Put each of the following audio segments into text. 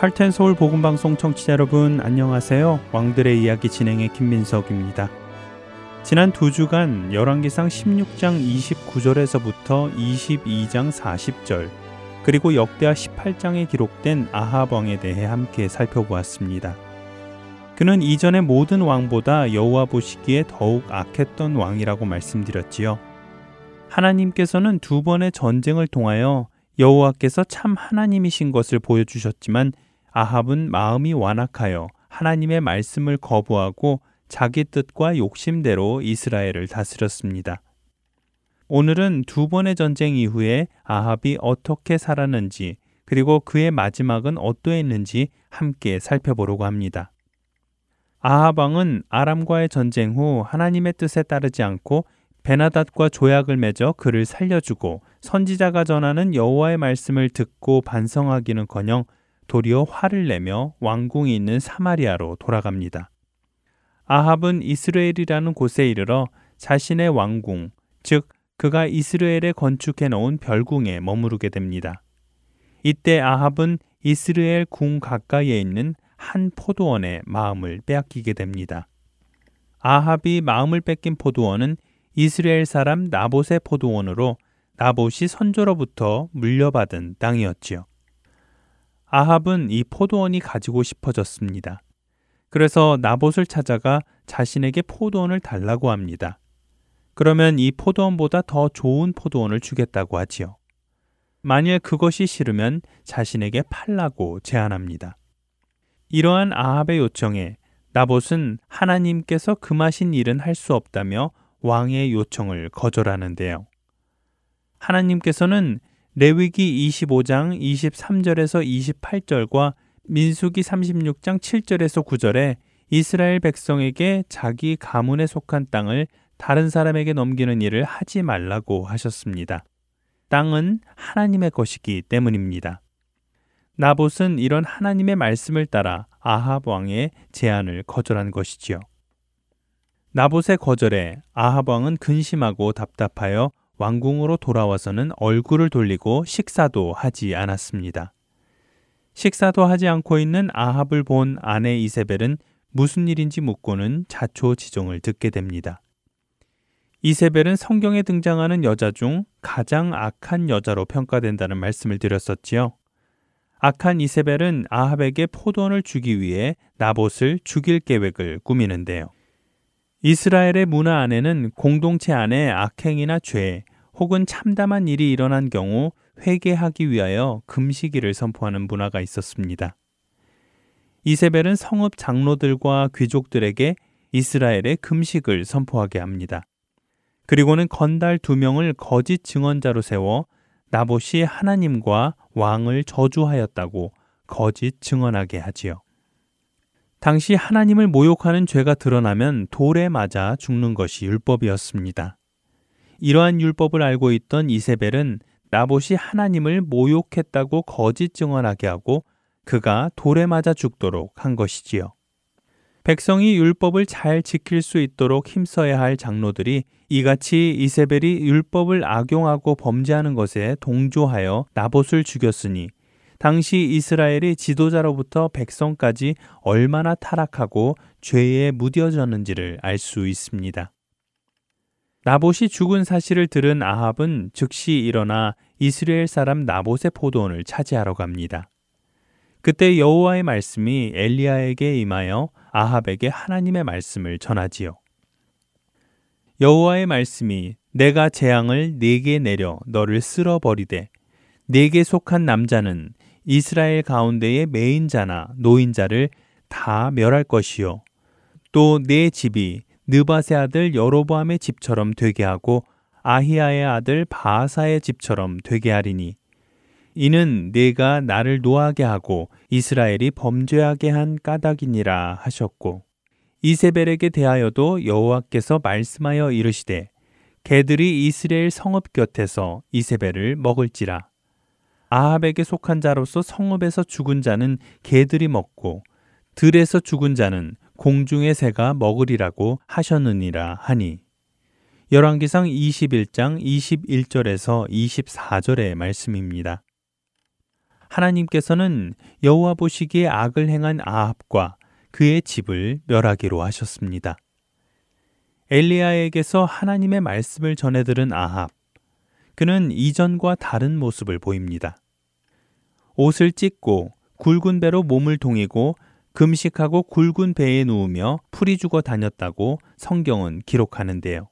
할텐 서울 복음 방송 청취자 여러분 안녕하세요. 왕들의 이야기 진행의 김민석입니다. 지난 두 주간 열왕기상 16장 29절에서부터 22장 40절 그리고 역대하 18장에 기록된 아합 왕에 대해 함께 살펴보았습니다. 그는 이전의 모든 왕보다 여호와 보시기에 더욱 악했던 왕이라고 말씀드렸지요. 하나님께서는 두 번의 전쟁을 통하여 여호와께서 참 하나님이신 것을 보여주셨지만 아합은 마음이 완악하여 하나님의 말씀을 거부하고 자기 뜻과 욕심대로 이스라엘을 다스렸습니다. 오늘은 두 번의 전쟁 이후에 아합이 어떻게 살았는지 그리고 그의 마지막은 어떠했는지 함께 살펴보려고 합니다. 아합 왕은 아람과의 전쟁 후 하나님의 뜻에 따르지 않고 베나닷과 조약을 맺어 그를 살려주고 선지자가 전하는 여호와의 말씀을 듣고 반성하기는커녕 도리어 화를 내며 왕궁이 있는 사마리아로 돌아갑니다. 아합은 이스라엘이라는 곳에 이르러 자신의 왕궁, 즉 그가 이스라엘에 건축해 놓은 별궁에 머무르게 됩니다. 이때 아합은 이스라엘 궁 가까이에 있는 한 포도원에 마음을 빼앗기게 됩니다. 아합이 마음을 뺏긴 포도원은 이스라엘 사람 나봇의 포도원으로 나봇이 선조로부터 물려받은 땅이었지요. 아합은 이 포도원이 가지고 싶어졌습니다. 그래서 나봇을 찾아가 자신에게 포도원을 달라고 합니다. 그러면 이 포도원보다 더 좋은 포도원을 주겠다고 하지요. 만일 그것이 싫으면 자신에게 팔라고 제안합니다. 이러한 아합의 요청에 나봇은 하나님께서 금하신 일은 할 수 없다며 왕의 요청을 거절하는데요. 하나님께서는 레위기 25장 23절에서 28절과 민수기 36장 7절에서 9절에 이스라엘 백성에게 자기 가문에 속한 땅을 다른 사람에게 넘기는 일을 하지 말라고 하셨습니다. 땅은 하나님의 것이기 때문입니다. 나봇은 이런 하나님의 말씀을 따라 아합 왕의 제안을 거절한 것이지요. 나봇의 거절에 아합 왕은 근심하고 답답하여 왕궁으로 돌아와서는 얼굴을 돌리고 식사도 하지 않았습니다. 식사도 하지 않고 있는 아합을 본 아내 이세벨은 무슨 일인지 묻고는 자초지종을 듣게 됩니다. 이세벨은 성경에 등장하는 여자 중 가장 악한 여자로 평가된다는 말씀을 드렸었지요. 악한 이세벨은 아합에게 포도원을 주기 위해 나봇을 죽일 계획을 꾸미는데요. 이스라엘의 문화 안에는 공동체 안에 악행이나 죄, 혹은 참담한 일이 일어난 경우 회개하기 위하여 금식일을 선포하는 문화가 있었습니다. 이세벨은 성읍 장로들과 귀족들에게 이스라엘의 금식을 선포하게 합니다. 그리고는 건달 두 명을 거짓 증언자로 세워 나봇이 하나님과 왕을 저주하였다고 거짓 증언하게 하지요. 당시 하나님을 모욕하는 죄가 드러나면 돌에 맞아 죽는 것이 율법이었습니다. 이러한 율법을 알고 있던 이세벨은 나봇이 하나님을 모욕했다고 거짓 증언하게 하고 그가 돌에 맞아 죽도록 한 것이지요. 백성이 율법을 잘 지킬 수 있도록 힘써야 할 장로들이 이같이 이세벨이 율법을 악용하고 범죄하는 것에 동조하여 나봇을 죽였으니 당시 이스라엘의 지도자로부터 백성까지 얼마나 타락하고 죄에 무뎌졌는지를 알 수 있습니다. 나봇이 죽은 사실을 들은 아합은 즉시 일어나 이스라엘 사람 나봇의 포도원을 차지하러 갑니다. 그때 여호와의 말씀이 엘리야에게 임하여 아합에게 하나님의 말씀을 전하지요. 여호와의 말씀이 내가 재앙을 네게 내려 너를 쓸어 버리되 네게 속한 남자는 이스라엘 가운데의 메인자나 노인자를 다 멸할 것이요. 또내 집이 느바세 아들 여로보암의 집처럼 되게 하고 아히야의 아들 바하사의 집처럼 되게 하리니 이는 내가 나를 노하게 하고 이스라엘이 범죄하게 한 까닭이니라 하셨고 이세벨에게 대하여도 여호와께서 말씀하여 이르시되 개들이 이스라엘 성읍 곁에서 이세벨을 먹을지라. 아합에게 속한 자로서 성읍에서 죽은 자는 개들이 먹고 들에서 죽은 자는 공중의 새가 먹으리라고 하셨느니라 하니 열왕기상 21장 21절에서 24절의 말씀입니다. 하나님께서는 여호와 보시기에 악을 행한 아합과 그의 집을 멸하기로 하셨습니다. 엘리야에게서 하나님의 말씀을 전해 들은 아합. 그는 이전과 다른 모습을 보입니다. 옷을 찢고 굵은 배로 몸을 동이고 금식하고 굵은 배에 누우며 풀이 죽어 다녔다고 성경은 기록하는데요.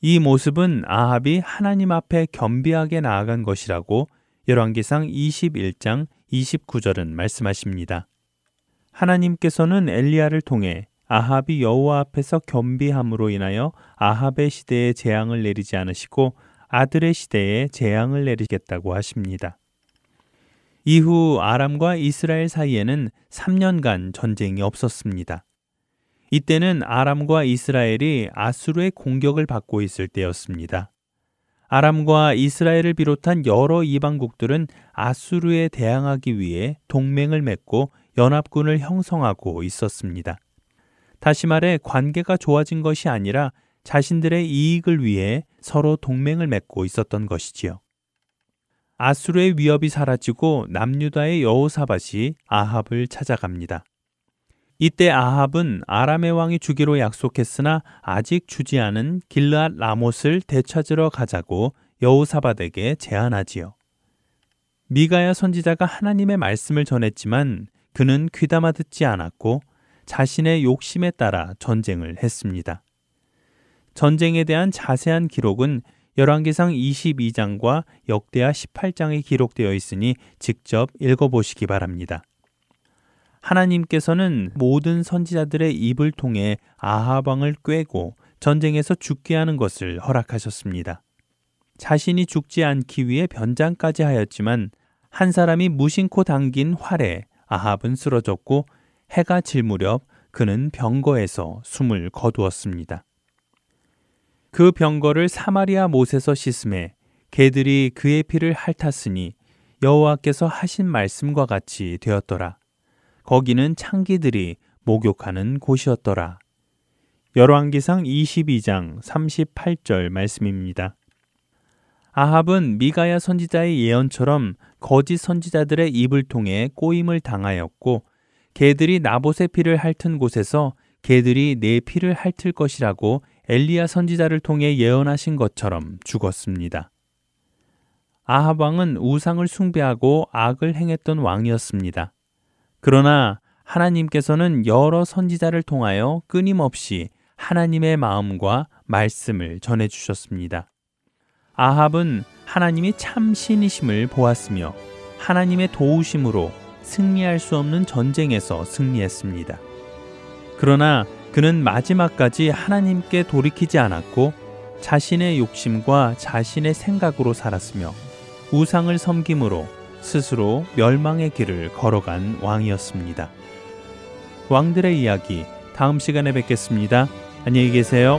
이 모습은 아합이 하나님 앞에 겸비하게 나아간 것이라고 열왕기상 21장 29절은 말씀하십니다. 하나님께서는 엘리야를 통해 아합이 여호와 앞에서 겸비함으로 인하여 아합의 시대에 재앙을 내리지 않으시고 아들의 시대에 재앙을 내리겠다고 하십니다. 이후 아람과 이스라엘 사이에는 3년간 전쟁이 없었습니다. 이때는 아람과 이스라엘이 아수르의 공격을 받고 있을 때였습니다. 아람과 이스라엘을 비롯한 여러 이방국들은 아수르에 대항하기 위해 동맹을 맺고 연합군을 형성하고 있었습니다. 다시 말해 관계가 좋아진 것이 아니라 자신들의 이익을 위해 서로 동맹을 맺고 있었던 것이지요. 아수르의 위협이 사라지고 남유다의 여호사밧이 아합을 찾아갑니다. 이때 아합은 아람의 왕이 주기로 약속했으나 아직 주지 않은 길르앗 라못을 되찾으러 가자고 여호사밧에게 제안하지요. 미가야 선지자가 하나님의 말씀을 전했지만 그는 귀담아 듣지 않았고 자신의 욕심에 따라 전쟁을 했습니다. 전쟁에 대한 자세한 기록은 열왕기상 22장과 역대하 18장에 기록되어 있으니 직접 읽어보시기 바랍니다. 하나님께서는 모든 선지자들의 입을 통해 아하방을 꿰고 전쟁에서 죽게 하는 것을 허락하셨습니다. 자신이 죽지 않기 위해 변장까지 하였지만 한 사람이 무심코 당긴 활에 아합은 쓰러졌고 해가 질 무렵 그는 병거에서 숨을 거두었습니다. 그 병거를 사마리아 못에서 씻음에 개들이 그의 피를 핥았으니 여호와께서 하신 말씀과 같이 되었더라. 거기는 창기들이 목욕하는 곳이었더라. 열왕기상 22장 38절 말씀입니다. 아합은 미가야 선지자의 예언처럼 거짓 선지자들의 입을 통해 꼬임을 당하였고 개들이 나봇의 피를 핥은 곳에서 개들이 내 피를 핥을 것이라고 엘리야 선지자를 통해 예언하신 것처럼 죽었습니다. 아합 왕은 우상을 숭배하고 악을 행했던 왕이었습니다. 그러나 하나님께서는 여러 선지자를 통하여 끊임없이 하나님의 마음과 말씀을 전해 주셨습니다. 아합은 하나님이 참 신이심을 보았으며 하나님의 도우심으로 승리할 수 없는 전쟁에서 승리했습니다. 그러나 그는 마지막까지 하나님께 돌이키지 않았고 자신의 욕심과 자신의 생각으로 살았으며 우상을 섬김으로 스스로 멸망의 길을 걸어간 왕이었습니다. 왕들의 이야기 다음 시간에 뵙겠습니다. 안녕히 계세요.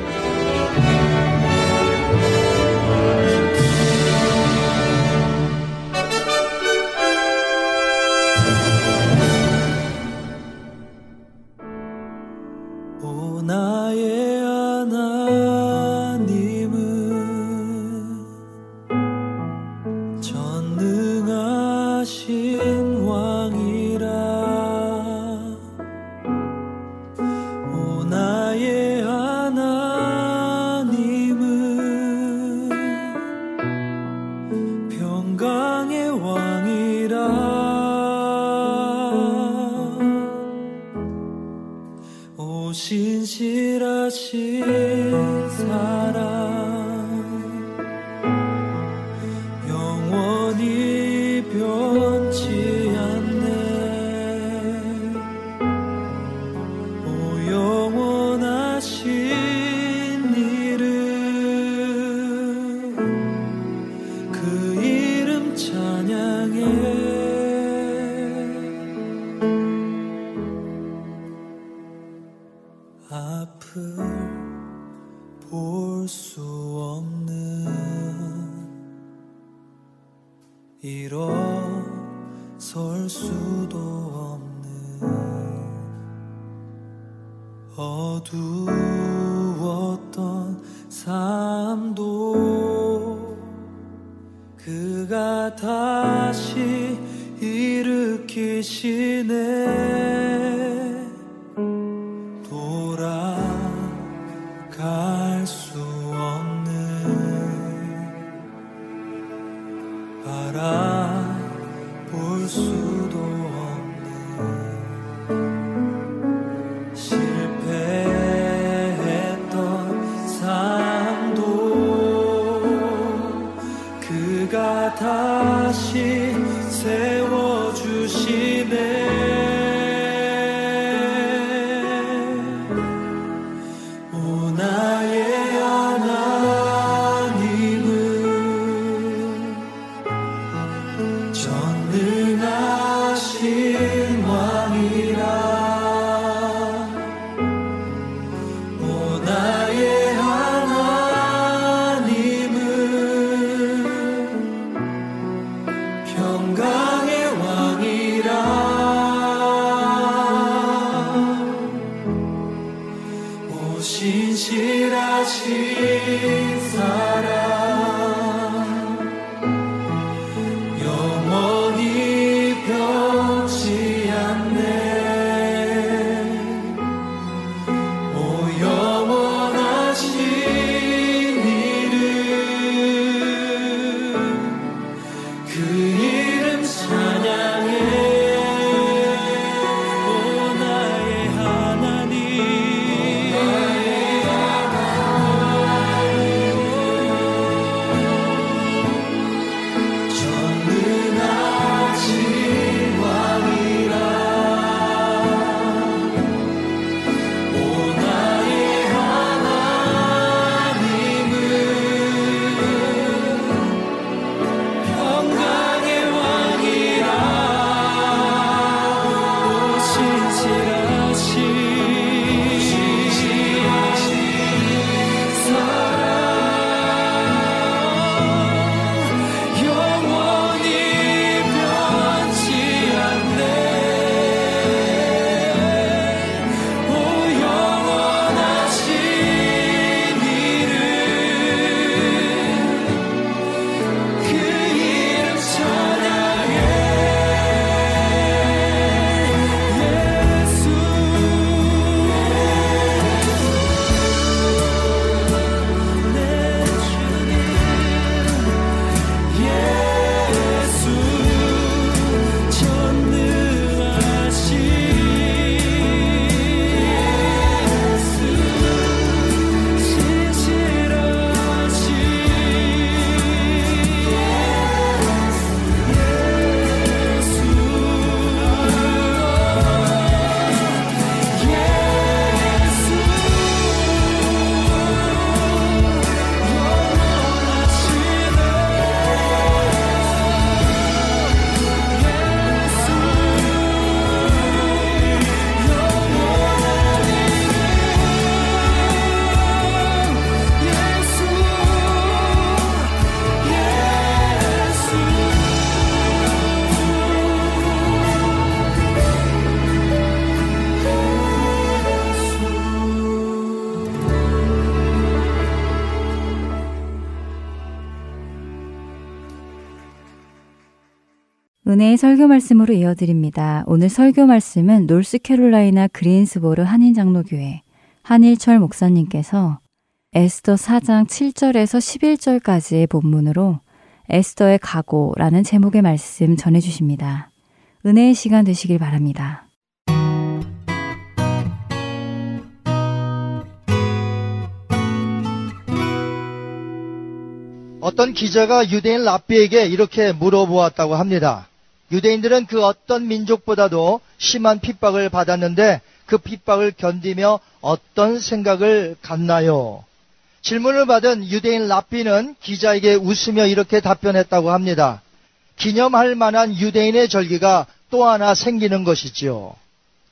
말씀으로 이어드립니다. 오늘 설교 말씀은 노스캐롤라이나 그린스보르 한인장로교회 한일철 목사님께서 에스더 4장 7절에서 11절까지의 본문으로 에스더의 각오라는 제목의 말씀 전해주십니다. 은혜의 시간 되시길 바랍니다. 어떤 기자가 유대인 랍비에게 이렇게 물어보았다고 합니다. 유대인들은 그 어떤 민족보다도 심한 핍박을 받았는데 그 핍박을 견디며 어떤 생각을 갖나요? 질문을 받은 유대인 랍비는 기자에게 웃으며 이렇게 답변했다고 합니다. 기념할 만한 유대인의 절기가 또 하나 생기는 것이지요.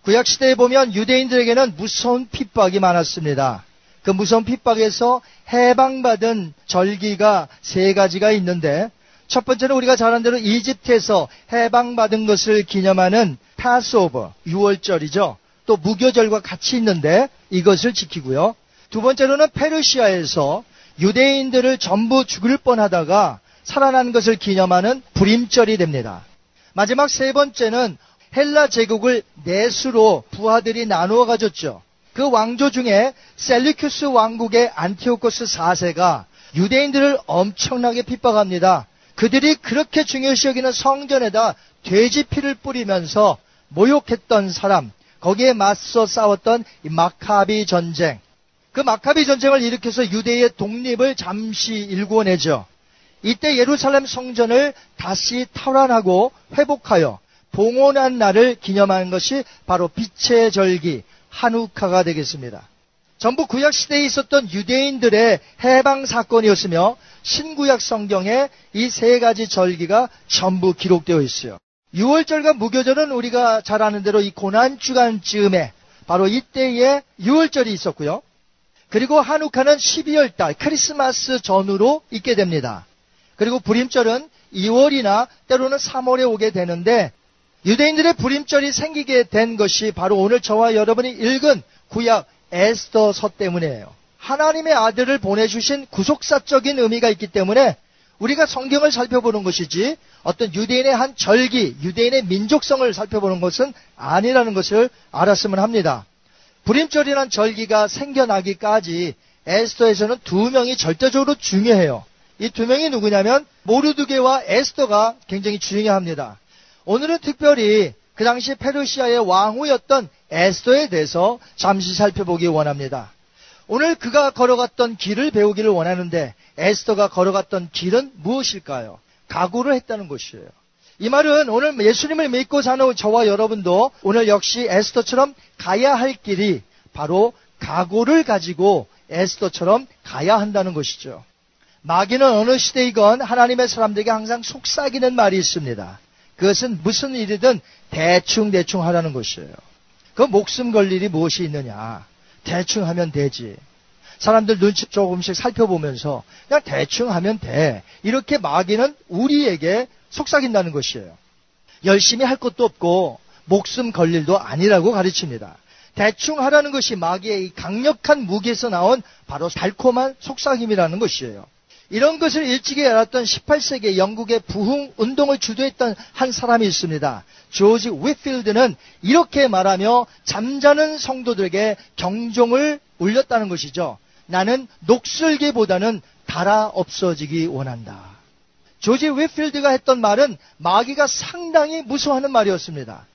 구약 시대에 보면 유대인들에게는 무서운 핍박이 많았습니다. 그 무서운 핍박에서 해방받은 절기가 세 가지가 있는데 첫 번째는 우리가 잘 아는 대로 이집트에서 해방받은 것을 기념하는 파스오버, 6월절이죠. 또 무교절과 같이 있는데 이것을 지키고요. 두 번째로는 페르시아에서 유대인들을 전부 죽을 뻔하다가 살아난 것을 기념하는 불임절이 됩니다. 마지막 세 번째는 헬라 제국을 내수로 부하들이 나누어 가졌죠. 그 왕조 중에 셀류쿠스 왕국의 안티오코스 4세가 유대인들을 엄청나게 핍박합니다. 그들이 그렇게 중요시 여기는 성전에다 돼지 피를 뿌리면서 모욕했던 사람, 거기에 맞서 싸웠던 마카비 전쟁. 그 마카비 전쟁을 일으켜서 유대의 독립을 잠시 일구어내죠. 이때 예루살렘 성전을 다시 탈환하고 회복하여 봉헌한 날을 기념하는 것이 바로 빛의 절기 한우카가 되겠습니다. 전부 구약 시대에 있었던 유대인들의 해방 사건이었으며 신구약 성경에 이 세 가지 절기가 전부 기록되어 있어요. 6월절과 무교절은 우리가 잘 아는 대로 이 고난 주간쯤에 바로 이때에 6월절이 있었고요. 그리고 한우카는 12월 달 크리스마스 전후로 있게 됩니다. 그리고 불임절은 2월이나 때로는 3월에 오게 되는데 유대인들의 불임절이 생기게 된 것이 바로 오늘 저와 여러분이 읽은 구약 에스더서 때문이에요. 하나님의 아들을 보내주신 구속사적인 의미가 있기 때문에 우리가 성경을 살펴보는 것이지 어떤 유대인의 한 절기, 유대인의 민족성을 살펴보는 것은 아니라는 것을 알았으면 합니다. 불임절이란 절기가 생겨나기까지 에스더에서는 두 명이 절대적으로 중요해요. 이 두 명이 누구냐면 모르드게와 에스더가 굉장히 중요합니다. 오늘은 특별히 그 당시 페르시아의 왕후였던 에스더에 대해서 잠시 살펴보기 원합니다. 오늘 그가 걸어갔던 길을 배우기를 원하는데 에스더가 걸어갔던 길은 무엇일까요? 각오를 했다는 것이에요. 이 말은 오늘 예수님을 믿고 사는 저와 여러분도 오늘 역시 에스더처럼 가야 할 길이 바로 각오를 가지고 에스더처럼 가야 한다는 것이죠. 마귀는 어느 시대이건 하나님의 사람들에게 항상 속삭이는 말이 있습니다. 그것은 무슨 일이든 대충대충 하라는 것이에요. 그 목숨 걸 일이 무엇이 있느냐. 대충 하면 되지. 사람들 눈치 조금씩 살펴보면서 그냥 대충 하면 돼. 이렇게 마귀는 우리에게 속삭인다는 것이에요. 열심히 할 것도 없고 목숨 걸 일도 아니라고 가르칩니다. 대충 하라는 것이 마귀의 이 강력한 무기에서 나온 바로 달콤한 속삭임이라는 것이에요. 이런 것을 일찍이 알았던 18세기 영국의 부흥 운동을 주도했던 한 사람이 있습니다. 조지 위필드는 이렇게 말하며 잠자는 성도들에게 경종을 울렸다는 것이죠. 나는 녹슬기보다는 달아 없어지기 원한다. 조지 위필드가 했던 말은 마귀가 상당히 무서워하는 말이었습니다.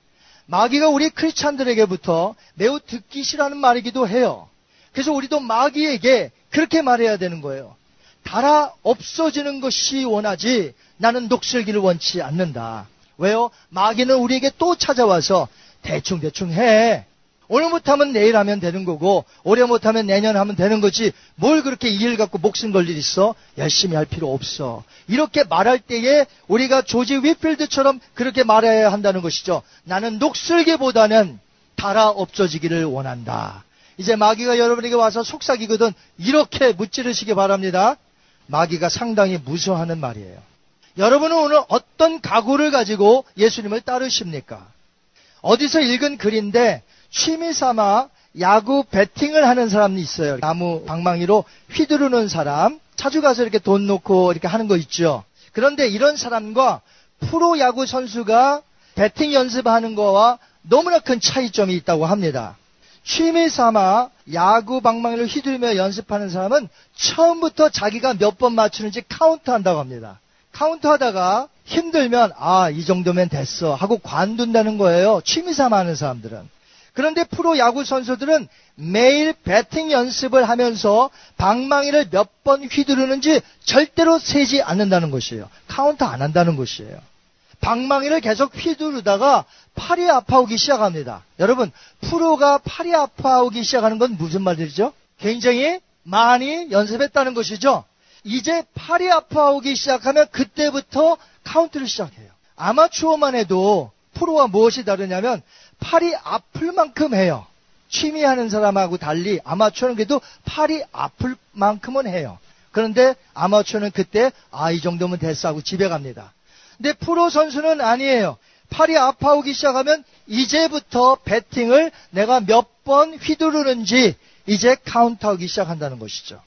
마귀가 우리 크리스찬들에게부터 매우 듣기 싫어하는 말이기도 해요. 그래서 우리도 마귀에게 그렇게 말해야 되는 거예요. 달아 없어지는 것이 원하지 나는 녹슬기를 원치 않는다. 왜요? 마귀는 우리에게 또 찾아와서 대충대충 해. 오늘 못하면 내일 하면 되는 거고 올해 못하면 내년 하면 되는 거지 뭘 그렇게 이 일 갖고 목숨 걸일 있어? 열심히 할 필요 없어. 이렇게 말할 때에 우리가 조지 위필드처럼 그렇게 말해야 한다는 것이죠. 나는 녹슬기보다는 달아 없어지기를 원한다. 이제 마귀가 여러분에게 와서 속삭이거든 이렇게 무찌르시기 바랍니다. 마귀가 상당히 무서워하는 말이에요. 여러분은 오늘 어떤 각오를 가지고 예수님을 따르십니까? 어디서 읽은 글인데 취미 삼아 야구 배팅을 하는 사람이 있어요. 나무 방망이로 휘두르는 사람. 자주 가서 이렇게 돈 놓고 이렇게 하는 거 있죠. 그런데 이런 사람과 프로 야구 선수가 배팅 연습하는 거와 너무나 큰 차이점이 있다고 합니다. 취미 삼아 야구 방망이를 휘두르며 연습하는 사람은 처음부터 자기가 몇 번 맞추는지 카운트 한다고 합니다. 카운트 하다가 힘들면 아, 이 정도면 됐어 하고 관둔다는 거예요. 취미 삼아 하는 사람들은. 그런데 프로 야구 선수들은 매일 배팅 연습을 하면서 방망이를 몇 번 휘두르는지 절대로 세지 않는다는 것이에요. 카운트 안 한다는 것이에요. 방망이를 계속 휘두르다가 팔이 아파오기 시작합니다. 여러분, 프로가 팔이 아파오기 시작하는 건 무슨 말이죠? 굉장히 많이 연습했다는 것이죠. 이제 팔이 아파오기 시작하면 그때부터 카운트를 시작해요. 아마추어만 해도 프로와 무엇이 다르냐면 팔이 아플 만큼 해요. 취미하는 사람하고 달리 아마추어는 그래도 팔이 아플 만큼은 해요. 그런데 아마추어는 그때 아 이 정도면 됐어 하고 집에 갑니다. 근데 프로 선수는 아니에요. 팔이 아파오기 시작하면 이제부터 배팅을 내가 몇 번 휘두르는지 이제 카운트하기 시작한다는 것이죠.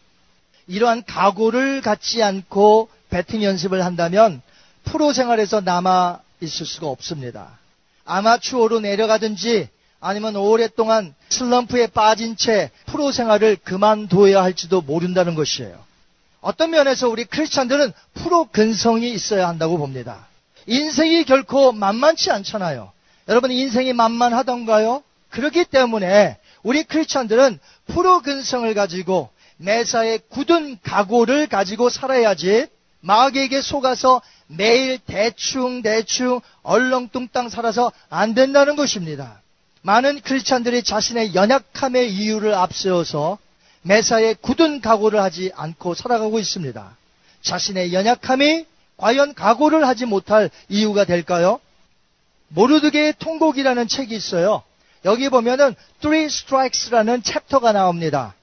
이러한 각오를 갖지 않고 배팅 연습을 한다면 프로 생활에서 남아 있을 수가 없습니다. 아마추어로 내려가든지 아니면 오랫동안 슬럼프에 빠진 채 프로 생활을 그만둬야 할지도 모른다는 것이에요. 어떤 면에서 우리 크리스찬들은 프로 근성이 있어야 한다고 봅니다. 인생이 결코 만만치 않잖아요. 여러분 인생이 만만하던가요? 그렇기 때문에 우리 크리스찬들은 프로 근성을 가지고 매사에 굳은 각오를 가지고 살아야지 마귀에게 속아서 매일 대충 대충 얼렁뚱땅 살아서 안 된다는 것입니다. 많은 크리스찬들이 자신의 연약함의 이유를 앞세워서 매사에 굳은 각오를 하지 않고 살아가고 있습니다. 자신의 연약함이 과연 각오를 하지 못할 이유가 될까요? 모르드게의 통곡이라는 책이 있어요. 여기 보면은 Three Strikes라는 챕터가 나옵니다.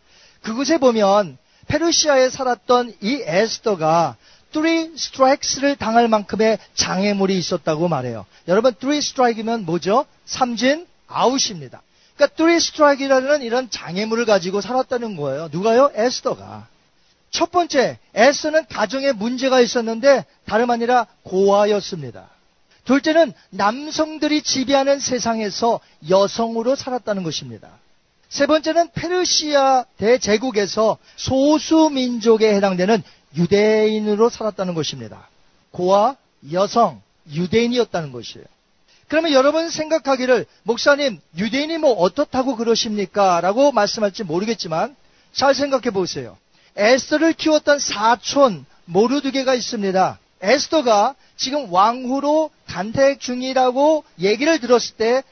그곳에 보면 페르시아에 살았던 이 에스더가 Three Strikes를 당할 만큼의 장애물이 있었다고 말해요. 여러분 Three Strike이면 뭐죠? 삼진 아웃입니다. 그러니까 Three Strike이라는 이런 장애물을 가지고 살았다는 거예요. 누가요? 에스더가. 첫 번째, 에스더는 가정에 문제가 있었는데 다름 아니라 고아였습니다. 둘째는 남성들이 지배하는 세상에서 여성으로 살았다는 것입니다. 세 번째는 페르시아 대제국에서 소수 민족에 해당되는 유대인으로 살았다는 것입니다. 고아, 여성, 유대인이었다는 것이에요. 그러면 여러분 생각하기를 목사님 유대인이 뭐 어떻다고 그러십니까? 라고 말씀할지 모르겠지만 잘 생각해 보세요. 에스더를 키웠던 사촌 모르드게가 있습니다. 에스더가 지금 왕후로 간택 중이라고 얘기를 들었을 때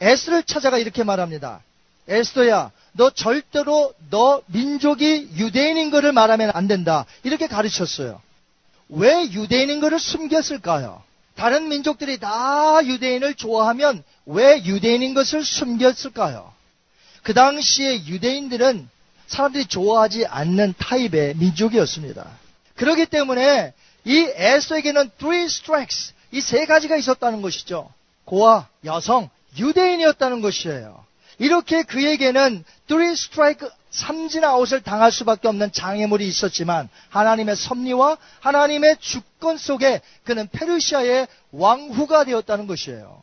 에스를 찾아가 이렇게 말합니다. 에스더야, 너 절대로 너 민족이 유대인인 것을 말하면 안 된다. 이렇게 가르쳤어요. 왜 유대인인 것을 숨겼을까요? 다른 민족들이 다 유대인을 좋아하면 왜 유대인인 것을 숨겼을까요? 그 당시에 유대인들은 사람들이 좋아하지 않는 타입의 민족이었습니다. 그렇기 때문에 이 에스에게는 three strikes, 이 세 가지가 있었다는 것이죠. 고아, 여성, 유대인이었다는 것이에요. 이렇게 그에게는 three strike 삼진 아웃을 당할 수밖에 없는 장애물이 있었지만 하나님의 섭리와 하나님의 주권 속에 그는 페르시아의 왕후가 되었다는 것이에요.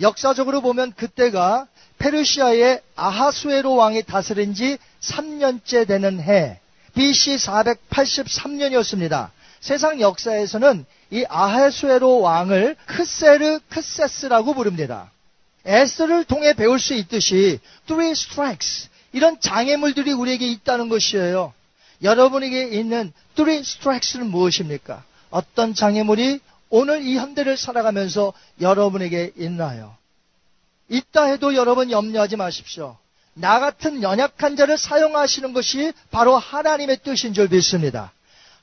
역사적으로 보면 그때가 페르시아의 아하수에로 왕이 다스린 지 3년째 되는 해 BC 483년이었습니다. 세상 역사에서는 이 아하수에로 왕을 크세르 크세스라고 부릅니다. 에스를 통해 배울 수 있듯이 three strikes 이런 장애물들이 우리에게 있다는 것이에요. 여러분에게 있는 three strikes는 무엇입니까? 어떤 장애물이 오늘 이 현대를 살아가면서 여러분에게 있나요? 있다 해도 여러분 염려하지 마십시오. 나 같은 연약한 자를 사용하시는 것이 바로 하나님의 뜻인 줄 믿습니다.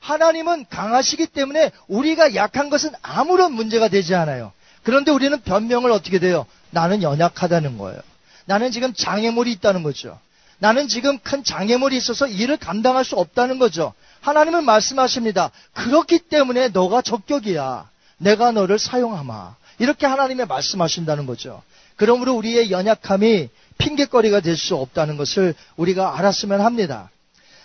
하나님은 강하시기 때문에 우리가 약한 것은 아무런 문제가 되지 않아요. 그런데 우리는 변명을 어떻게 돼요? 나는 연약하다는 거예요. 나는 지금 장애물이 있다는 거죠. 나는 지금 큰 장애물이 있어서 일을 감당할 수 없다는 거죠. 하나님은 말씀하십니다. 그렇기 때문에 너가 적격이야. 내가 너를 사용하마. 이렇게 하나님의 말씀하신다는 거죠. 그러므로 우리의 연약함이 핑계거리가 될 수 없다는 것을 우리가 알았으면 합니다.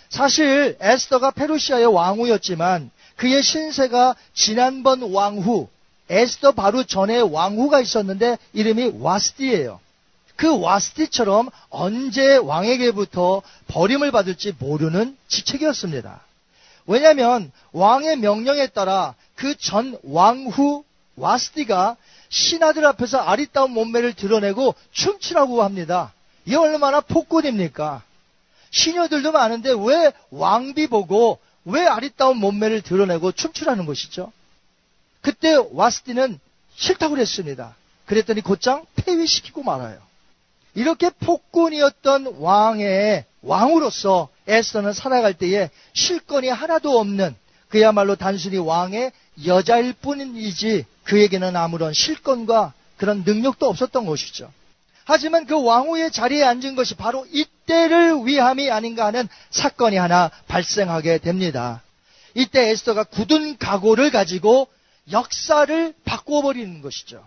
사실 에스더가 페르시아의 왕후였지만 그의 신세가 지난번 왕후 에스더 바로 전에 왕후가 있었는데 이름이 와스티예요. 그 와스티처럼 언제 왕에게부터 버림을 받을지 모르는 지책이었습니다. 왜냐하면 왕의 명령에 따라 그 전 왕후 와스티가 신하들 앞에서 아리따운 몸매를 드러내고 춤추라고 합니다. 이 얼마나 폭군입니까? 시녀들도 많은데 왜 왕비 보고 왜 아리따운 몸매를 드러내고 춤추라는 것이죠? 그때 와스티는 싫다고 그랬습니다. 그랬더니 곧장 폐위시키고 말아요. 이렇게 폭군이었던 왕의 왕으로서 에스더는 살아갈 때에 실권이 하나도 없는 그야말로 단순히 왕의 여자일 뿐이지 그에게는 아무런 실권과 그런 능력도 없었던 것이죠. 하지만 그 왕후의 자리에 앉은 것이 바로 이때를 위함이 아닌가 하는 사건이 하나 발생하게 됩니다. 이때 에스더가 굳은 각오를 가지고 역사를 바꿔버리는 것이죠.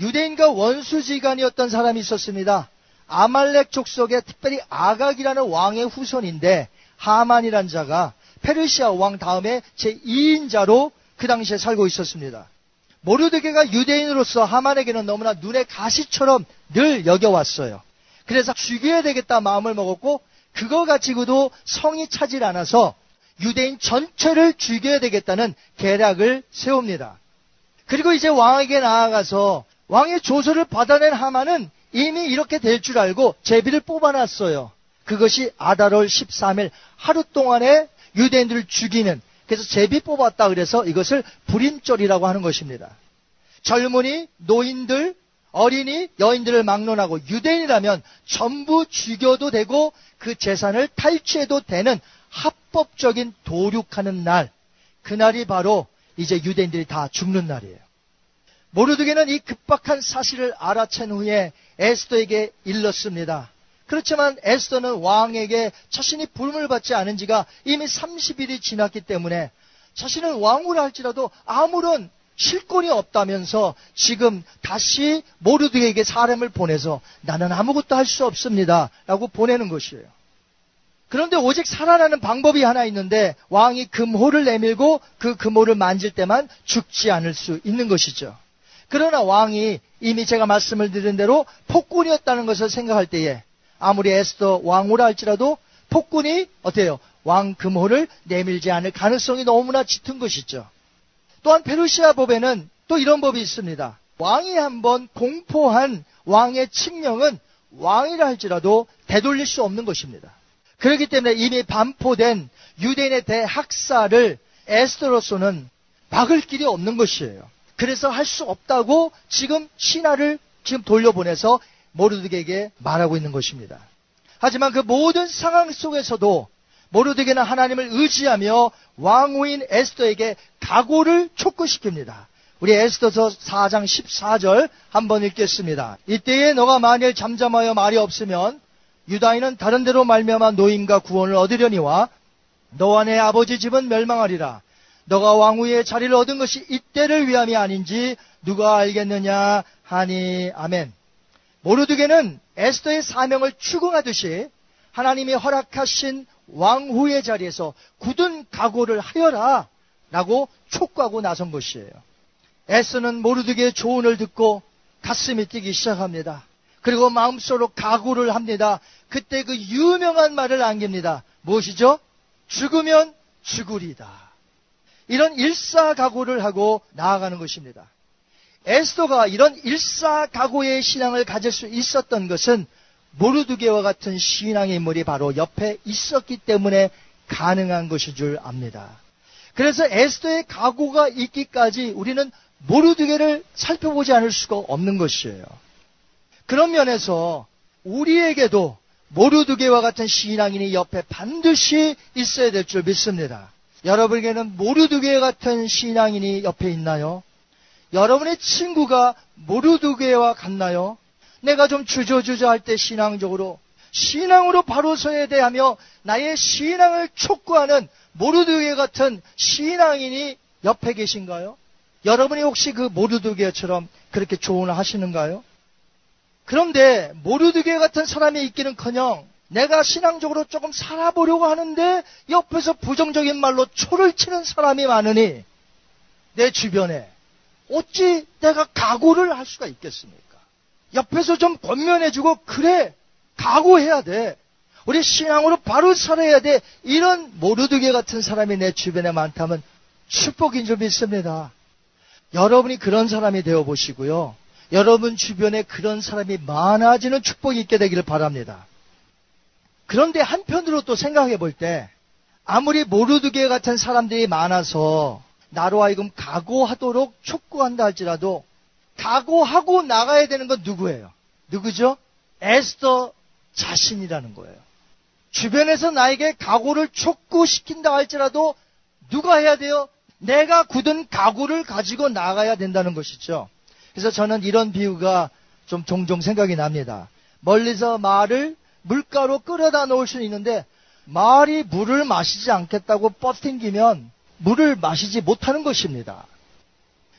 유대인과 원수지간이었던 사람이 있었습니다. 아말렉 족속의 특별히 아각이라는 왕의 후손인데 하만이란 자가 페르시아 왕 다음에 제2인자로 그 당시에 살고 있었습니다. 모르드게가 유대인으로서 하만에게는 너무나 눈의 가시처럼 늘 여겨왔어요. 그래서 죽여야 되겠다 마음을 먹었고 그거 가지고도 성이 차질 않아서 유대인 전체를 죽여야 되겠다는 계략을 세웁니다. 그리고 이제 왕에게 나아가서 왕의 조서를 받아낸 하만은 이미 이렇게 될 줄 알고 제비를 뽑아놨어요. 그것이 아달월 13일 하루 동안에 유대인들을 죽이는 그래서 제비 뽑았다 그래서 이것을 불임절이라고 하는 것입니다. 젊은이, 노인들, 어린이, 여인들을 막론하고 유대인이라면 전부 죽여도 되고 그 재산을 탈취해도 되는 합법적인 도륙하는 날. 그날이 바로 이제 유대인들이 다 죽는 날이에요. 모르드게는 이 급박한 사실을 알아챈 후에 에스더에게 일렀습니다. 그렇지만 에스더는 왕에게 자신이 불문을 받지 않은 지가 이미 30일이 지났기 때문에 자신은 왕후를 할지라도 아무런 실권이 없다면서 지금 다시 모르드에게 사람을 보내서 나는 아무것도 할 수 없습니다. 라고 보내는 것이에요. 그런데 오직 살아나는 방법이 하나 있는데 왕이 금호를 내밀고 그 금호를 만질 때만 죽지 않을 수 있는 것이죠. 그러나 왕이 이미 제가 말씀을 드린 대로 폭군이었다는 것을 생각할 때에 아무리 에스더 왕후라 할지라도 폭군이 어때요? 왕 금호를 내밀지 않을 가능성이 너무나 짙은 것이죠. 또한 페르시아 법에는 또 이런 법이 있습니다. 왕이 한번 공포한 왕의 칙령은 왕이라 할지라도 되돌릴 수 없는 것입니다. 그렇기 때문에 이미 반포된 유대인의 대학살을 에스더로서는 막을 길이 없는 것이에요. 그래서 할 수 없다고 지금 신하를 지금 돌려보내서 모르드게에게 말하고 있는 것입니다. 하지만 그 모든 상황 속에서도 모르드게는 하나님을 의지하며 왕후인 에스더에게 각오를 촉구시킵니다. 우리 에스더서 4장 14절 한번 읽겠습니다. 이때에 너가 만일 잠잠하여 말이 없으면 유다인은 다른 데로 말미암아 노임과 구원을 얻으려니와 너와 내 아버지 집은 멸망하리라. 너가 왕후의 자리를 얻은 것이 이때를 위함이 아닌지 누가 알겠느냐 하니 아멘. 모르드게는 에스더의 사명을 추궁하듯이 하나님이 허락하신 왕후의 자리에서 굳은 각오를 하여라 라고 촉구하고 나선 것이에요. 에스는 모르드게의 조언을 듣고 가슴이 뛰기 시작합니다. 그리고 마음속으로 각오를 합니다. 그때 그 유명한 말을 남깁니다. 무엇이죠? 죽으면 죽으리다. 이런 일사각오를 하고 나아가는 것입니다. 에스더가 이런 일사각오의 신앙을 가질 수 있었던 것은 모르드게와 같은 신앙의 인물이 바로 옆에 있었기 때문에 가능한 것인 줄 압니다. 그래서 에스더의 각오가 있기까지 우리는 모르드게를 살펴보지 않을 수가 없는 것이에요. 그런 면에서 우리에게도 모르드게와 같은 신앙인이 옆에 반드시 있어야 될 줄 믿습니다. 여러분에게는 모르드게 같은 신앙인이 옆에 있나요? 여러분의 친구가 모르드게와 같나요? 내가 좀 주저주저 할 때 신앙적으로 신앙으로 바로 서야 돼 하며 나의 신앙을 촉구하는 모르드게 같은 신앙인이 옆에 계신가요? 여러분이 혹시 그 모르드게처럼 그렇게 조언을 하시는가요? 그런데 모르드게 같은 사람이 있기는커녕 내가 신앙적으로 조금 살아보려고 하는데 옆에서 부정적인 말로 초를 치는 사람이 많으니 내 주변에 어찌 내가 각오를 할 수가 있겠습니까? 옆에서 좀 권면해주고 그래 각오해야 돼. 우리 신앙으로 바로 살아야 돼. 이런 모르드게 같은 사람이 내 주변에 많다면 축복인 줄 믿습니다. 여러분이 그런 사람이 되어 보시고요. 여러분 주변에 그런 사람이 많아지는 축복이 있게 되기를 바랍니다. 그런데 한편으로 또 생각해 볼 때 아무리 모르드게 같은 사람들이 많아서 나로 하여금 각오하도록 촉구한다 할지라도 각오하고 나가야 되는 건 누구예요? 누구죠? 에스더 자신이라는 거예요. 주변에서 나에게 각오를 촉구시킨다 할지라도 누가 해야 돼요? 내가 굳은 각오를 가지고 나가야 된다는 것이죠. 그래서 저는 이런 비유가 좀 종종 생각이 납니다. 멀리서 말을 물가로 끌어다 놓을 수는 있는데 말이 물을 마시지 않겠다고 뻗팅기면 물을 마시지 못하는 것입니다.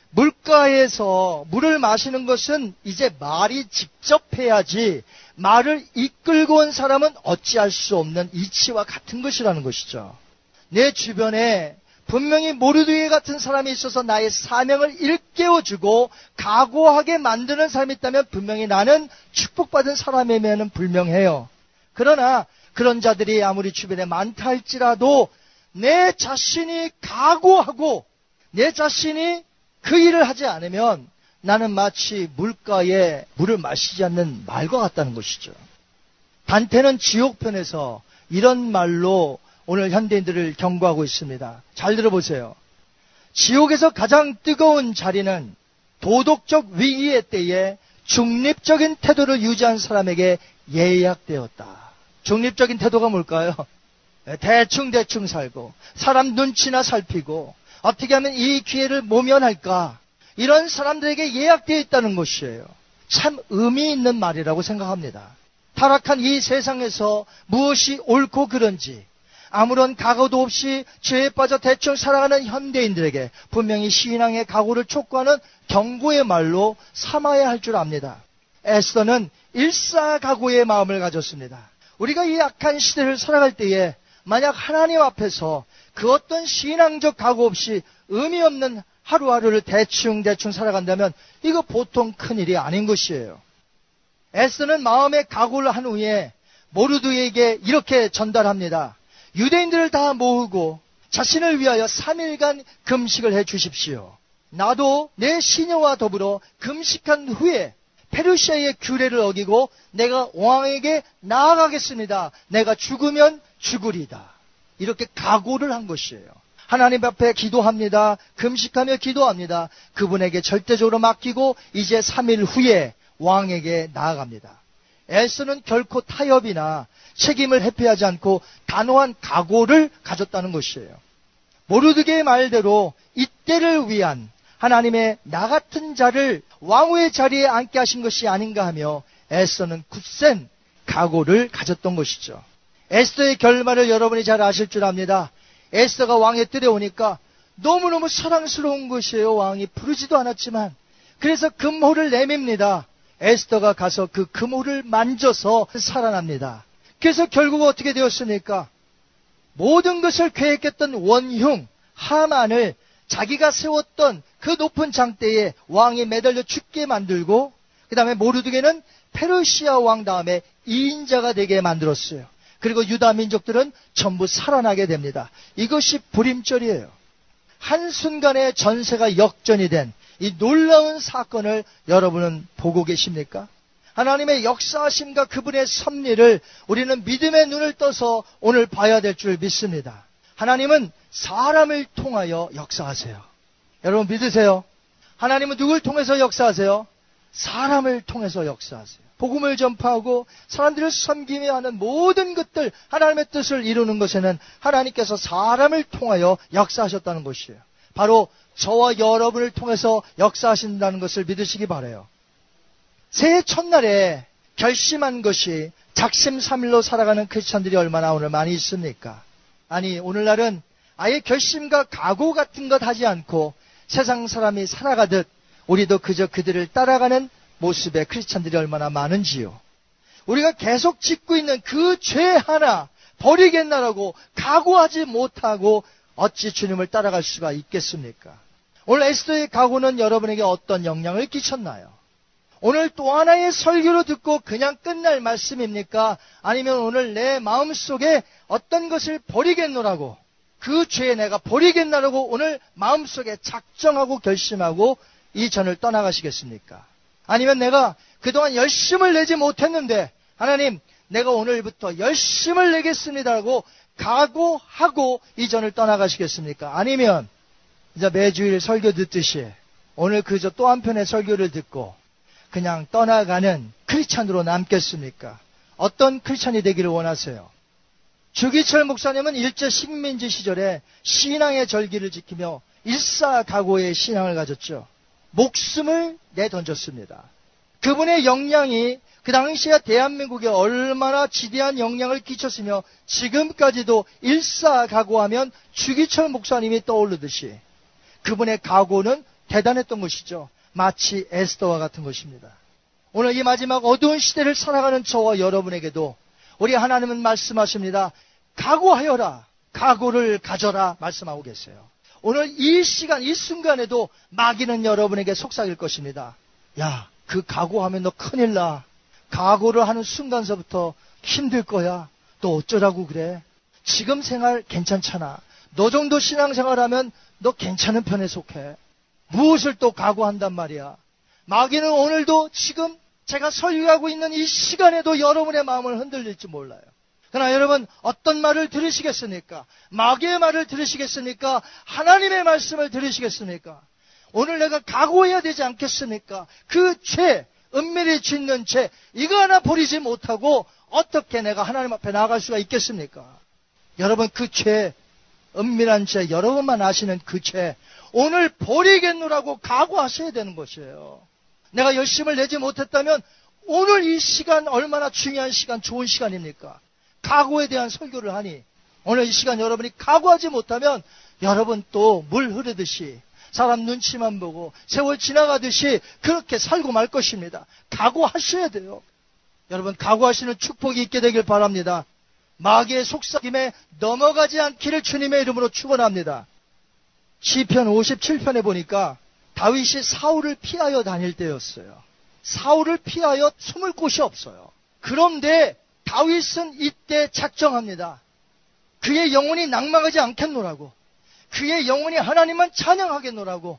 물가에서 물을 마시는 것은 이제 말이 직접 해야지 말을 이끌고 온 사람은 어찌할 수 없는 이치와 같은 것이라는 것이죠. 내 주변에 분명히 모르드게 같은 사람이 있어서 나의 사명을 일깨워주고 각오하게 만드는 사람이 있다면 분명히 나는 축복받은 사람이면 불명해요. 그러나 그런 자들이 아무리 주변에 많다 할지라도 내 자신이 각오하고 내 자신이 그 일을 하지 않으면 나는 마치 물가에 물을 마시지 않는 말과 같다는 것이죠. 단테는 지옥편에서 이런 말로 오늘 현대인들을 경고하고 있습니다. 잘 들어보세요. 지옥에서 가장 뜨거운 자리는 도덕적 위기의 때에 중립적인 태도를 유지한 사람에게 예약되었다. 중립적인 태도가 뭘까요? 대충 대충 살고 사람 눈치나 살피고 어떻게 하면 이 기회를 모면할까? 이런 사람들에게 예약되어 있다는 것이에요. 참 의미 있는 말이라고 생각합니다. 타락한 이 세상에서 무엇이 옳고 그런지 아무런 각오도 없이 죄에 빠져 대충 살아가는 현대인들에게 분명히 신앙의 각오를 촉구하는 경고의 말로 삼아야 할 줄 압니다. 에스더는 일사각오의 마음을 가졌습니다. 우리가 이 악한 시대를 살아갈 때에 만약 하나님 앞에서 그 어떤 신앙적 각오 없이 의미 없는 하루하루를 대충대충 살아간다면 이거 보통 큰 일이 아닌 것이에요. 에스는 마음의 각오를 한 후에 모르드에게 이렇게 전달합니다. 유대인들을 다 모으고 자신을 위하여 3일간 금식을 해 주십시오. 나도 내 시녀와 더불어 금식한 후에 페르시아의 규례를 어기고 내가 왕에게 나아가겠습니다. 내가 죽으면 죽으리다. 이렇게 각오를 한 것이에요. 하나님 앞에 기도합니다. 금식하며 기도합니다. 그분에게 절대적으로 맡기고 이제 3일 후에 왕에게 나아갑니다. 엘스는 결코 타협이나 책임을 회피하지 않고 단호한 각오를 가졌다는 것이에요. 모르드게의 말대로 이때를 위한 하나님의 나 같은 자를 왕후의 자리에 앉게 하신 것이 아닌가 하며 에스더는 굳센 각오를 가졌던 것이죠. 에스더의 결말을 여러분이 잘 아실 줄 압니다. 에스더가 왕의 뜰에 오니까 너무너무 사랑스러운 것이에요. 왕이 부르지도 않았지만. 그래서 금호를 내밉니다. 에스더가 가서 그 금호를 만져서 살아납니다. 그래서 결국 어떻게 되었습니까? 모든 것을 계획했던 원흉 하만을 자기가 세웠던 그 높은 장대에 왕이 매달려 죽게 만들고 그 다음에 모르드게는 페르시아 왕 다음에 2인자가 되게 만들었어요. 그리고 유다 민족들은 전부 살아나게 됩니다. 이것이 불임절이에요. 한순간에 전세가 역전이 된 이 놀라운 사건을 여러분은 보고 계십니까? 하나님의 역사하심과 그분의 섭리를 우리는 믿음의 눈을 떠서 오늘 봐야 될 줄 믿습니다. 하나님은 사람을 통하여 역사하세요. 여러분 믿으세요? 하나님은 누굴 통해서 역사하세요? 사람을 통해서 역사하세요. 복음을 전파하고 사람들을 섬기며 하는 모든 것들 하나님의 뜻을 이루는 것에는 하나님께서 사람을 통하여 역사하셨다는 것이에요. 바로 저와 여러분을 통해서 역사하신다는 것을 믿으시기 바래요. 새해 첫날에 결심한 것이 작심삼일로 살아가는 크리스천들이 얼마나 오늘 많이 있습니까? 아니 오늘날은 아예 결심과 각오 같은 것 하지 않고 세상 사람이 살아가듯 우리도 그저 그들을 따라가는 모습의 크리스찬들이 얼마나 많은지요. 우리가 계속 짓고 있는 그 죄 하나 버리겠나라고 각오하지 못하고 어찌 주님을 따라갈 수가 있겠습니까? 오늘 에스더의 각오는 여러분에게 어떤 영향을 끼쳤나요? 오늘 또 하나의 설교로 듣고 그냥 끝날 말씀입니까? 아니면 오늘 내 마음 속에 어떤 것을 버리겠노라고 그 죄에 내가 버리겠나라고 오늘 마음 속에 작정하고 결심하고 이 전을 떠나가시겠습니까? 아니면 내가 그동안 열심을 내지 못했는데 하나님 내가 오늘부터 열심을 내겠습니다라고 각오하고 이 전을 떠나가시겠습니까? 아니면 이제 매주일 설교 듣듯이 오늘 그저 또 한편의 설교를 듣고 그냥 떠나가는 크리스찬으로 남겠습니까? 어떤 크리스찬이 되기를 원하세요? 주기철 목사님은 일제 식민지 시절에 신앙의 절기를 지키며 일사각오의 신앙을 가졌죠. 목숨을 내던졌습니다. 그분의 역량이 그 당시에 대한민국에 얼마나 지대한 영향을 끼쳤으며 지금까지도 일사각오하면 주기철 목사님이 떠오르듯이 그분의 각오는 대단했던 것이죠. 마치 에스더와 같은 것입니다. 오늘 이 마지막 어두운 시대를 살아가는 저와 여러분에게도 우리 하나님은 말씀하십니다. 각오하여라. 각오를 가져라. 말씀하고 계세요. 오늘 이 시간, 이 순간에도 마귀는 여러분에게 속삭일 것입니다. 야, 그 각오하면 너 큰일 나. 각오를 하는 순간서부터 힘들 거야. 너 어쩌라고 그래? 지금 생활 괜찮잖아. 너 정도 신앙생활하면 너 괜찮은 편에 속해. 무엇을 또 각오한단 말이야. 마귀는 오늘도 지금 제가 설교하고 있는 이 시간에도 여러분의 마음을 흔들릴지 몰라요. 그러나 여러분 어떤 말을 들으시겠습니까? 마귀의 말을 들으시겠습니까? 하나님의 말씀을 들으시겠습니까? 오늘 내가 각오해야 되지 않겠습니까? 그 죄, 은밀히 짓는 죄, 이거 하나 버리지 못하고 어떻게 내가 하나님 앞에 나아갈 수가 있겠습니까? 여러분 그 죄, 은밀한 죄, 여러분만 아시는 그 죄, 오늘 버리겠노라고 각오하셔야 되는 것이에요. 내가 열심을 내지 못했다면 오늘 이 시간 얼마나 중요한 시간, 좋은 시간입니까? 각오에 대한 설교를 하니 오늘 이 시간 여러분이 각오하지 못하면 여러분 또 물 흐르듯이 사람 눈치만 보고 세월 지나가듯이 그렇게 살고 말 것입니다. 각오하셔야 돼요. 여러분 각오하시는 축복이 있게 되길 바랍니다. 마귀의 속삭임에 넘어가지 않기를 주님의 이름으로 축원합니다. 시편 57편에 보니까 다윗이 사울을 피하여 다닐 때였어요. 사울을 피하여 숨을 곳이 없어요. 그런데 다윗은 이때 작정합니다. 그의 영혼이 낭망하지 않겠노라고. 그의 영혼이 하나님만 찬양하겠노라고.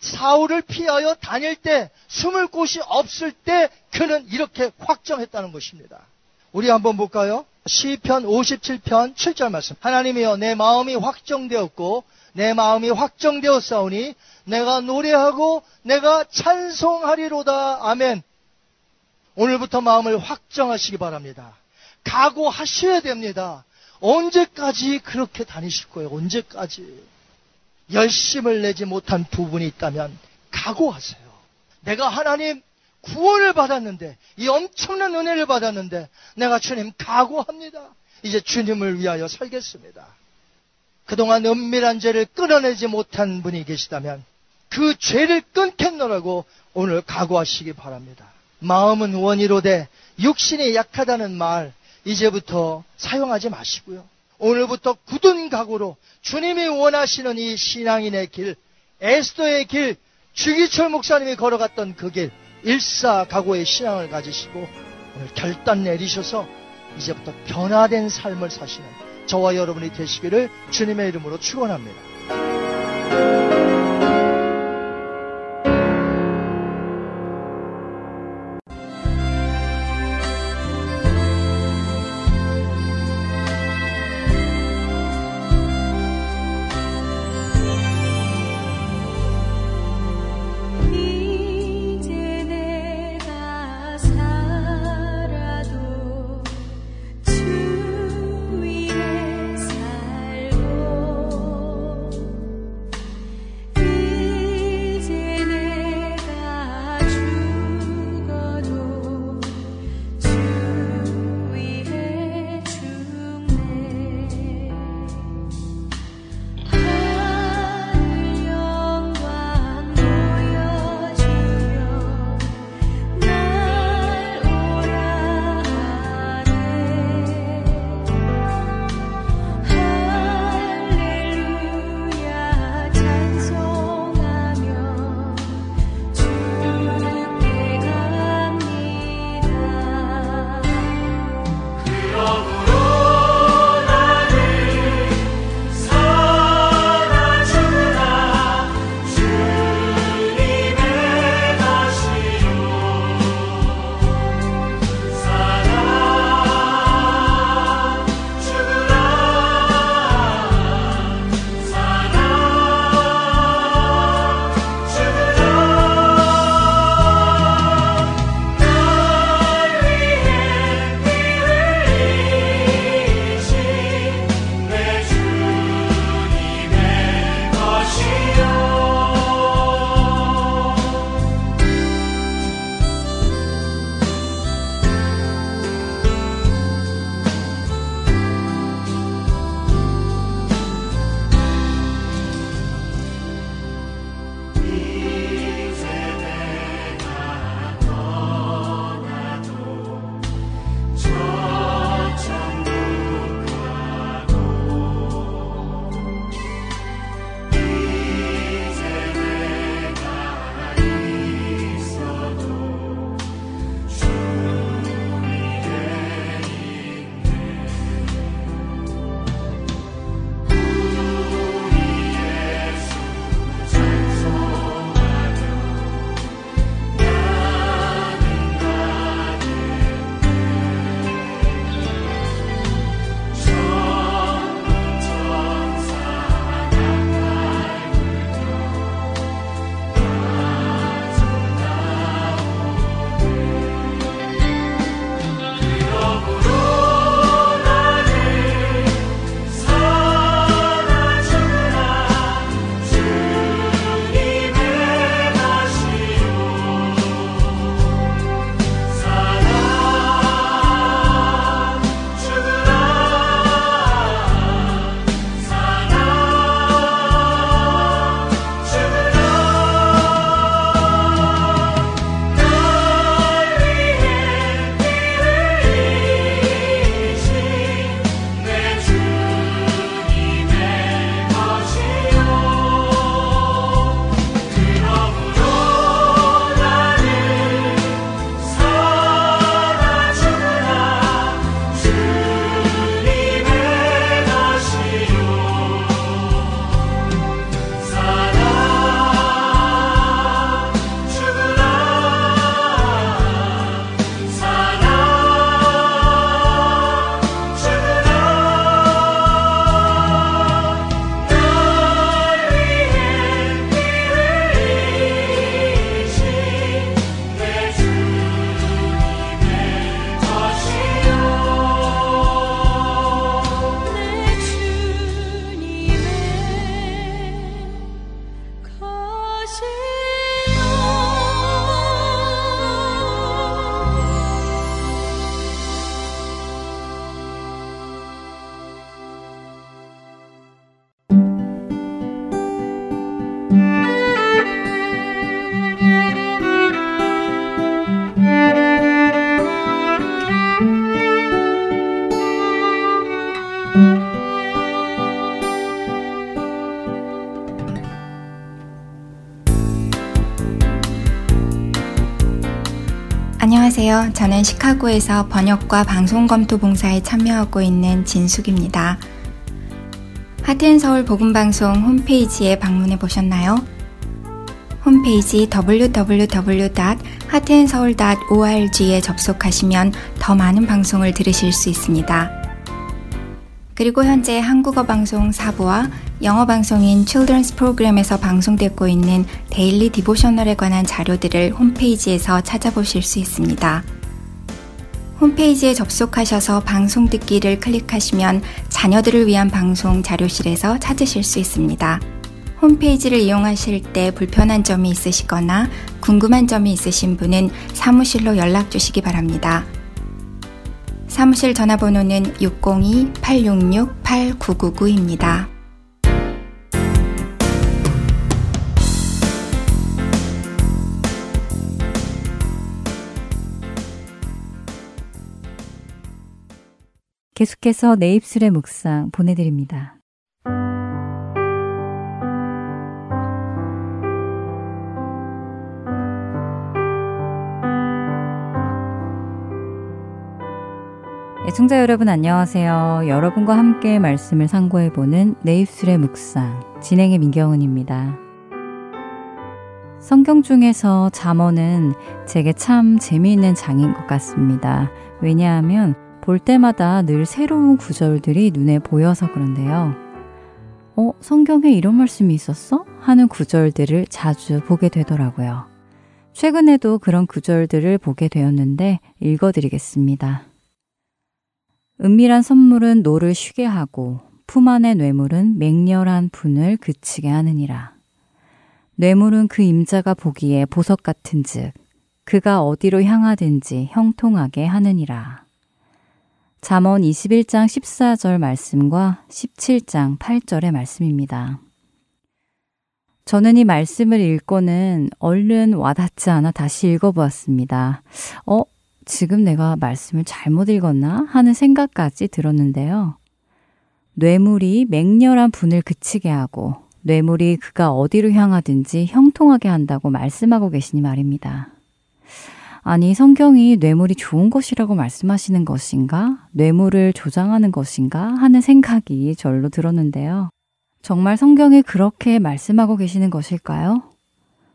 사울을 피하여 다닐 때 숨을 곳이 없을 때 그는 이렇게 확정했다는 것입니다. 우리 한번 볼까요? 시편 57편 7절 말씀. 하나님이여 내 마음이 확정되었고 내 마음이 확정되었사오니 내가 노래하고 내가 찬송하리로다. 아멘. 오늘부터 마음을 확정하시기 바랍니다. 각오하셔야 됩니다. 언제까지 그렇게 다니실 거예요? 언제까지? 열심을 내지 못한 부분이 있다면 각오하세요. 내가 하나님 구원을 받았는데, 이 엄청난 은혜를 받았는데, 내가 주님 각오합니다. 이제 주님을 위하여 살겠습니다. 그동안 은밀한 죄를 끊어내지 못한 분이 계시다면, 그 죄를 끊겠노라고 오늘 각오하시기 바랍니다. 마음은 원이로되 육신이 약하다는 말 이제부터 사용하지 마시고요. 오늘부터 굳은 각오로 주님이 원하시는 이 신앙인의 길, 에스더의 길, 주기철 목사님이 걸어갔던 그 길, 일사각오의 신앙을 가지시고 오늘 결단 내리셔서 이제부터 변화된 삶을 사시는 저와 여러분이 되시기를 주님의 이름으로 축원합니다. 안녕하세요. 저는 시카고에서 번역과 방송 검토 봉사에 참여하고 있는 진숙입니다. 하트앤서울 복음방송 홈페이지에 방문해 보셨나요? 홈페이지 www.heartandseoul.org에 접속하시면 더 많은 방송을 들으실 수 있습니다. 그리고 현재 한국어 방송 4부와 영어 방송인 Children's 프로그램에서 방송되고 있는 데일리 디보셔널에 관한 자료들을 홈페이지에서 찾아보실 수 있습니다. 홈페이지에 접속하셔서 방송 듣기를 클릭하시면 자녀들을 위한 방송 자료실에서 찾으실 수 있습니다. 홈페이지를 이용하실 때 불편한 점이 있으시거나 궁금한 점이 있으신 분은 사무실로 연락 주시기 바랍니다. 사무실 전화번호는 602-866-8999입니다. 계속해서 내 입술의 묵상 보내드립니다. 애청자 여러분 안녕하세요. 여러분과 함께 말씀을 상고해보는 내 입술의 묵상 진행의 민경은입니다. 성경 중에서 잠언은 제게 참 재미있는 장인 것 같습니다. 왜냐하면 볼 때마다 늘 새로운 구절들이 눈에 보여서 그런데요. 어, 성경에 이런 말씀이 있었어? 하는 구절들을 자주 보게 되더라고요. 최근에도 그런 구절들을 보게 되었는데 읽어드리겠습니다. 은밀한 선물은 노를 쉬게 하고 품 안의 뇌물은 맹렬한 분을 그치게 하느니라. 뇌물은 그 임자가 보기에 보석 같은즉 그가 어디로 향하든지 형통하게 하느니라. 잠언 21장 14절 말씀과 17장 8절의 말씀입니다. 저는 이 말씀을 읽고는 얼른 와닿지 않아 다시 읽어보았습니다. 어, 지금 내가 말씀을 잘못 읽었나 하는 생각까지 들었는데요. 뇌물이 맹렬한 분을 그치게 하고 뇌물이 그가 어디로 향하든지 형통하게 한다고 말씀하고 계시니 말입니다. 아니, 성경이 뇌물이 좋은 것이라고 말씀하시는 것인가? 뇌물을 조장하는 것인가? 하는 생각이 절로 들었는데요. 정말 성경이 그렇게 말씀하고 계시는 것일까요?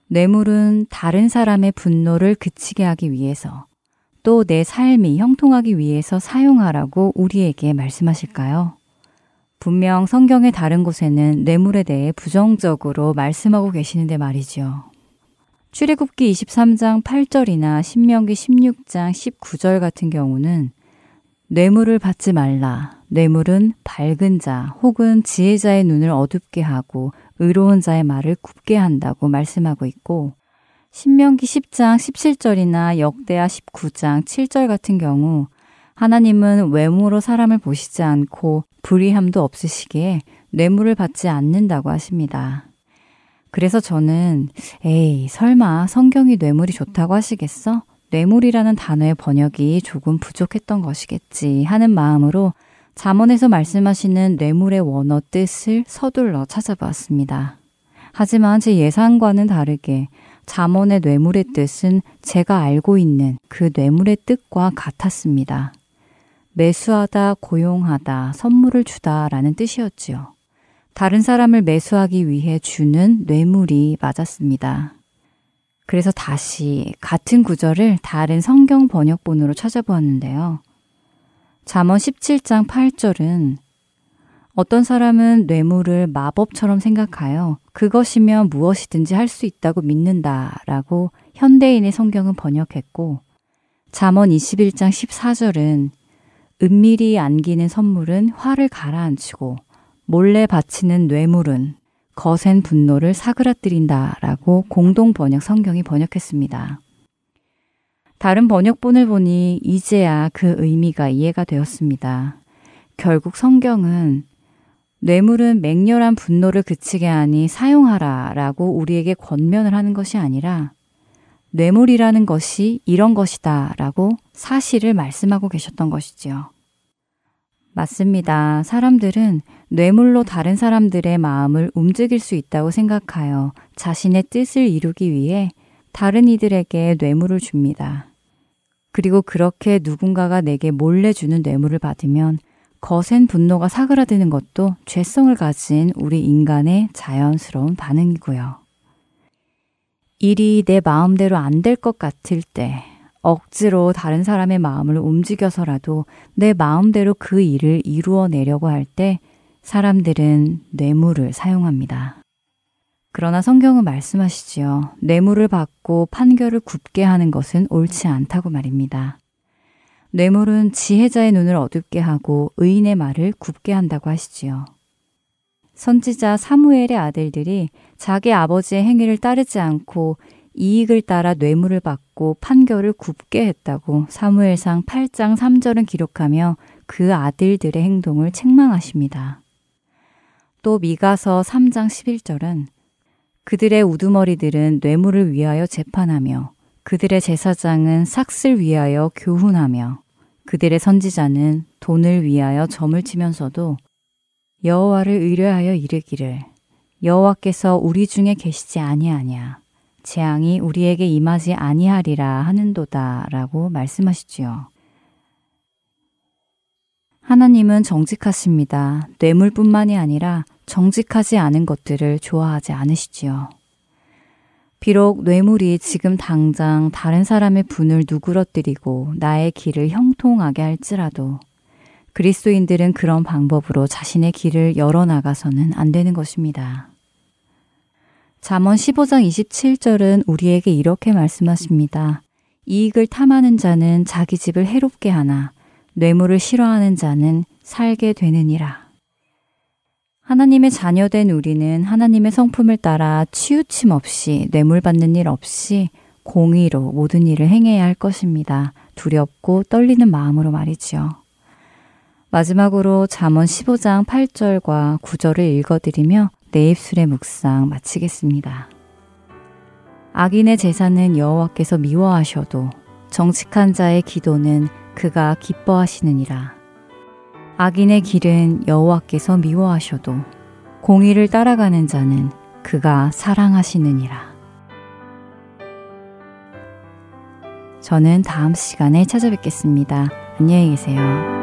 뇌물은 다른 사람의 분노를 그치게 하기 위해서 또 내 삶이 형통하기 위해서 사용하라고 우리에게 말씀하실까요? 분명 성경의 다른 곳에는 뇌물에 대해 부정적으로 말씀하고 계시는데 말이죠. 출애굽기 23장 8절이나 신명기 16장 19절 같은 경우는 뇌물을 받지 말라. 뇌물은 밝은 자 혹은 지혜자의 눈을 어둡게 하고 의로운 자의 말을 굽게 한다고 말씀하고 있고 신명기 10장 17절이나 역대하 19장 7절 같은 경우 하나님은 외모로 사람을 보시지 않고 불의함도 없으시기에 뇌물을 받지 않는다고 하십니다. 그래서 저는 에이 설마 성경이 뇌물이 좋다고 하시겠어? 뇌물이라는 단어의 번역이 조금 부족했던 것이겠지 하는 마음으로 잠언에서 말씀하시는 뇌물의 원어 뜻을 서둘러 찾아보았습니다. 하지만 제 예상과는 다르게 잠언의 뇌물의 뜻은 제가 알고 있는 그 뇌물의 뜻과 같았습니다. 매수하다, 고용하다, 선물을 주다 라는 뜻이었지요. 다른 사람을 매수하기 위해 주는 뇌물이 맞았습니다. 그래서 다시 같은 구절을 다른 성경 번역본으로 찾아보았는데요. 잠언 17장 8절은 어떤 사람은 뇌물을 마법처럼 생각하여 그것이면 무엇이든지 할 수 있다고 믿는다라고 현대인의 성경은 번역했고 잠언 21장 14절은 은밀히 안기는 선물은 화를 가라앉히고 몰래 바치는 뇌물은 거센 분노를 사그라뜨린다 라고 공동 번역 성경이 번역했습니다. 다른 번역본을 보니 이제야 그 의미가 이해가 되었습니다. 결국 성경은 뇌물은 맹렬한 분노를 그치게 하니 사용하라 라고 우리에게 권면을 하는 것이 아니라 뇌물이라는 것이 이런 것이다 라고 사실을 말씀하고 계셨던 것이지요. 맞습니다. 사람들은 뇌물로 다른 사람들의 마음을 움직일 수 있다고 생각하여 자신의 뜻을 이루기 위해 다른 이들에게 뇌물을 줍니다. 그리고 그렇게 누군가가 내게 몰래 주는 뇌물을 받으면 거센 분노가 사그라드는 것도 죄성을 가진 우리 인간의 자연스러운 반응이고요. 일이 내 마음대로 안 될 것 같을 때 억지로 다른 사람의 마음을 움직여서라도 내 마음대로 그 일을 이루어내려고 할 때 사람들은 뇌물을 사용합니다. 그러나 성경은 말씀하시지요. 뇌물을 받고 판결을 굽게 하는 것은 옳지 않다고 말입니다. 뇌물은 지혜자의 눈을 어둡게 하고 의인의 말을 굽게 한다고 하시지요. 선지자 사무엘의 아들들이 자기 아버지의 행위를 따르지 않고 이익을 따라 뇌물을 받고 판결을 굽게 했다고 사무엘상 8장 3절은 기록하며 그 아들들의 행동을 책망하십니다. 또 미가서 3장 11절은 그들의 우두머리들은 뇌물을 위하여 재판하며 그들의 제사장은 삭슬 위하여 교훈하며 그들의 선지자는 돈을 위하여 점을 치면서도 여호와를 의뢰하여 이르기를 여호와께서 우리 중에 계시지 아니하냐 재앙이 우리에게 임하지 아니하리라 하는도다라고 말씀하시지요. 하나님은 정직하십니다. 뇌물뿐만이 아니라 정직하지 않은 것들을 좋아하지 않으시지요. 비록 뇌물이 지금 당장 다른 사람의 분을 누그러뜨리고 나의 길을 형통하게 할지라도 그리스도인들은 그런 방법으로 자신의 길을 열어나가서는 안 되는 것입니다. 잠언 15장 27절은 우리에게 이렇게 말씀하십니다. 이익을 탐하는 자는 자기 집을 해롭게 하나 뇌물을 싫어하는 자는 살게 되느니라. 하나님의 자녀된 우리는 하나님의 성품을 따라 치우침 없이 뇌물 받는 일 없이 공의로 모든 일을 행해야 할 것입니다. 두렵고 떨리는 마음으로 말이지요. 마지막으로 잠언 15장 8절과 9절을 읽어드리며 내 입술의 묵상 마치겠습니다. 악인의 제사는 여호와께서 미워하셔도 정직한 자의 기도는 그가 기뻐하시느니라. 악인의 길은 여호와께서 미워하셔도 공의를 따라가는 자는 그가 사랑하시느니라. 저는 다음 시간에 찾아뵙겠습니다. 안녕히 계세요.